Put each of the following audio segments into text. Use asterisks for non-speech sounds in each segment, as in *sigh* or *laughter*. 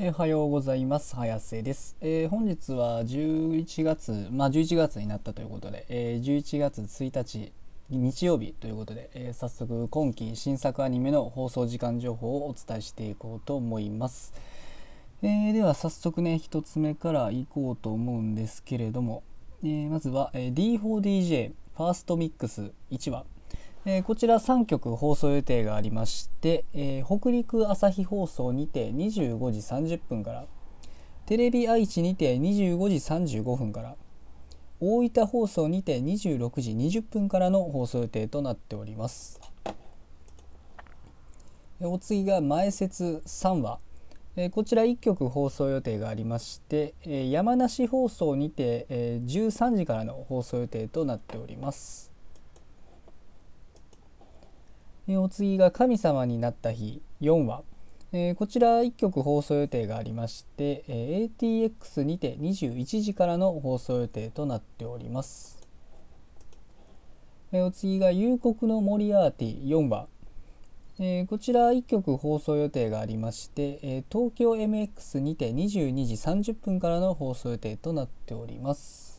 え、おはようございます。早瀬です。えー、本日は11月、まあ11月になったということで、えー、11月1日日曜日ということで、え早速今期新作アニメの放送時間情報をお伝えしていこうと思います。えでは早速ね、1つ目からいこうと思うんですけれども、えまずは、え D4DJ ファーストミックス1話。えー、こちら3曲放送予定がありまして、えー、北陸朝日放送にて25時30分からテレビ愛知にて25時35分から大分放送にて26時20分からの放送予定となっております。お次が前説3話。こちら1曲放送予定がありまして山梨放送にて13時からの放送予定となっております。お次が神様になった日4話、こちら1曲放送予定がありまして、ATX にて21時からの放送予定となっております、お次が夕刻のモリアーティ4話、こちら1曲放送予定がありまして、東京 MX にて22時30分からの放送予定となっております。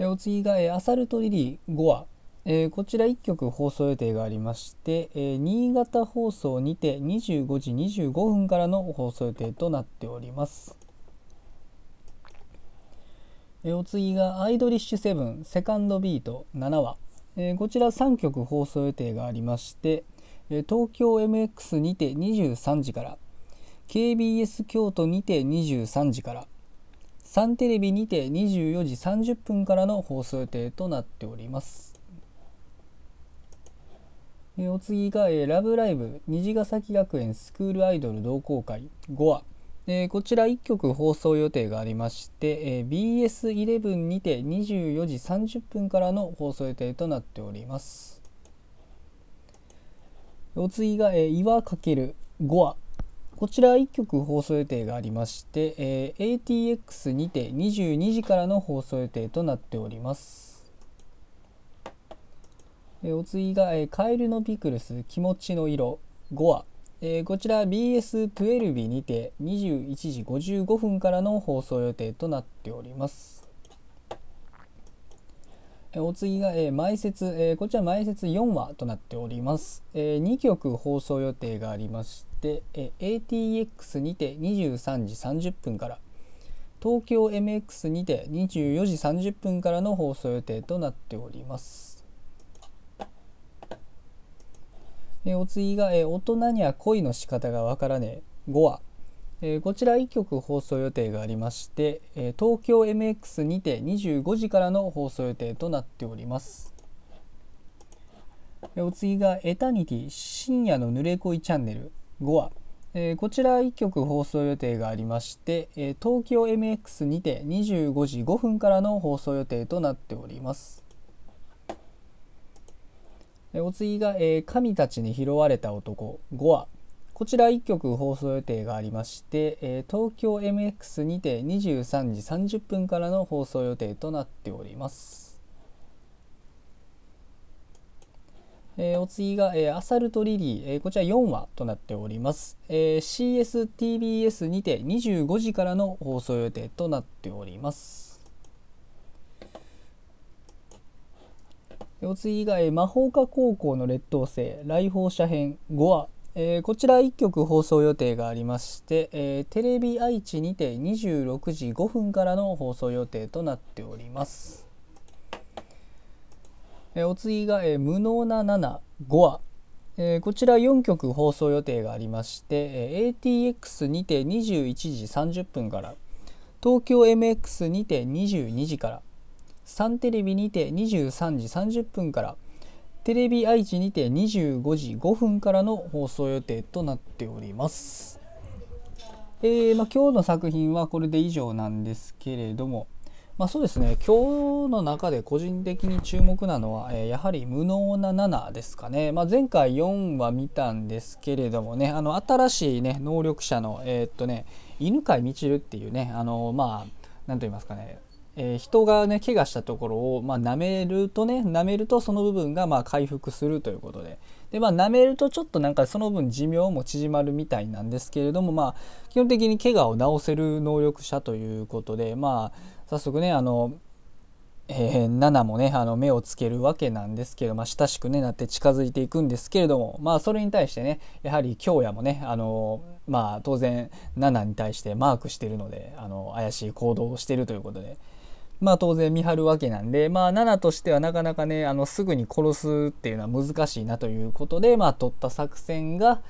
えお次が、えアサルトリリー5話、え、こちら1曲放送予定がありまして、え、新潟放送にて25時25分からの放送予定となっております。え、お次がアイドリッシュセブンセカンドビート7話、えこちら3曲放送予定がありまして、え東京 MX にて23時から KBS 京都にて23時からサンテレビにて24時30分からの放送予定となっております。お次が、えラブライブ虹ヶ崎学園スクールアイドル同好会5話。えこちら1曲放送予定がありまして、え BS11 にて24時30分からの放送予定となっております。お次が、え岩かける5話。こちら1曲放送予定がありまして、えー、ATX にて22時からの放送予定となっております。えー、お次が、えー、カエルのピクルス気持ちの色5話、えー、こちら BS12 にて21時55分からの放送予定となっております。お次が、えー、前説、えー、こちら前説4話となっております、えー、2曲放送予定がありまして、えー、ATX にて23時30分から東京 MX にて24時30分からの放送予定となっております、えー、お次が、えー、大人には恋の仕方がわからねえ。5話。えー、こちら1曲放送予定がありまして、えー、東京 MX にて25時からの放送予定となっております。お次がエタニティ深夜の濡れ恋チャンネル5話、えー、こちら1曲放送予定がありまして、えー、東京 MX にて25時5分からの放送予定となっております。えー、お次が、えー、神たちに拾われた男5話こちら1曲放送予定がありまして、えー、東京 MX にて23時30分からの放送予定となっております。えー、お次が、えー、アサルトリリー、えー、こちら4話となっております、えー、CSTBS にて25時からの放送予定となっております。お次が、えー、魔法科高校の劣等生来訪者編5話えー、こちら1曲放送予定がありまして、えー、テレビ愛知にて26時5分からの放送予定となっております。えー、お次が、え無能な75話、えこちら4曲放送予定がありまして、え ATX にて21時30分から東京 MX にて22時からサンテレビにて23時30分からテレビ愛知にて25時5分からの放送予定となっております。えー、まあ、今日の作品はこれで以上なんですけれども、まあ、そうですね今日の中で個人的に注目なのは、えー、やはり無能な7ですかね、まあ、前回4は見たんですけれどもねあの新しい、ね、能力者の、えー、っとね、犬飼みちるっていうねあのまあ何と言いますかねえー、人がね怪我したところを、まあ、舐めるとね舐めるとその部分がまあ回復するということででまあ舐めるとちょっとなんかその分寿命も縮まるみたいなんですけれどもまあ基本的に怪我を治せる能力者ということでまあ早速ねあのえー、ナナもねあの目をつけるわけなんですけど、まあ、親しく、ね、なって近づいていくんですけれども、まあ、それに対してねやはり京也もねあの、まあ、当然ナナに対してマークしてるのであの怪しい行動をしてるということで。まあ当然見張るわけなんで、まあナナとしてはなかなかね、あのすぐに殺すっていうのは難しいなということで、まあ取った作戦が、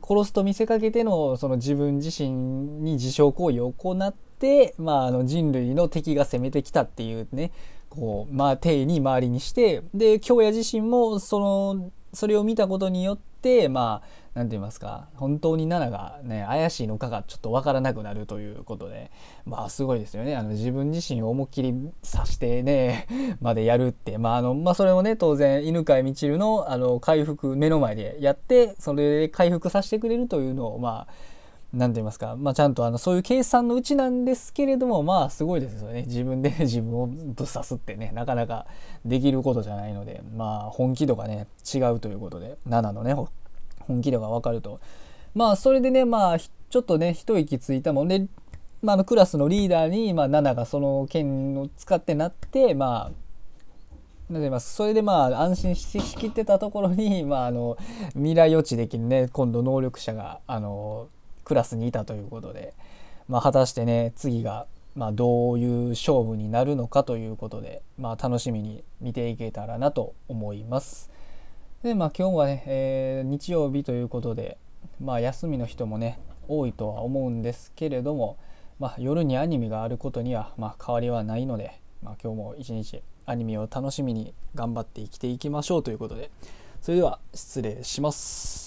殺すと見せかけてのその自分自身に自傷行為を行って、まあ、あの人類の敵が攻めてきたっていうねこう、まあ、定に周りにしてで京也自身もそのそれを見たことによってまあ何て言いますか本当に7がね怪しいのかがちょっと分からなくなるということでまあすごいですよね。あの自分自身を思いっきり刺してね *laughs* までやるって。まああのまあそれをね当然犬飼みちるのあの回復目の前でやってそれで回復させてくれるというのをまあ何て言いますか、まあ、ちゃんとあのそういう計算のうちなんですけれどもまあすごいですよね。自分で *laughs* 自分をぶっ刺すってねなかなかできることじゃないのでまあ本気度がね違うということで7のね本気度が分かると。まあそれでねまあちょっとね一息ついたもん。で、まあ、のクラスのリーダーに、まあ、7がその剣を使ってなってまあそれでまあ安心しきってたところに、まあ、あの未来予知できるね今度能力者があのクラスにいたということで、まあ、果たしてね次がまあ、どういう勝負になるのかということで、まあ、楽しみに見ていけたらなと思います。でまあ今日はね、えー、日曜日ということで、まあ、休みの人もね多いとは思うんですけれども、まあ、夜にアニメがあることには、まあ、変わりはないので、まあ、今日も一日アニメを楽しみに頑張って生きていきましょうということでそれでは失礼します。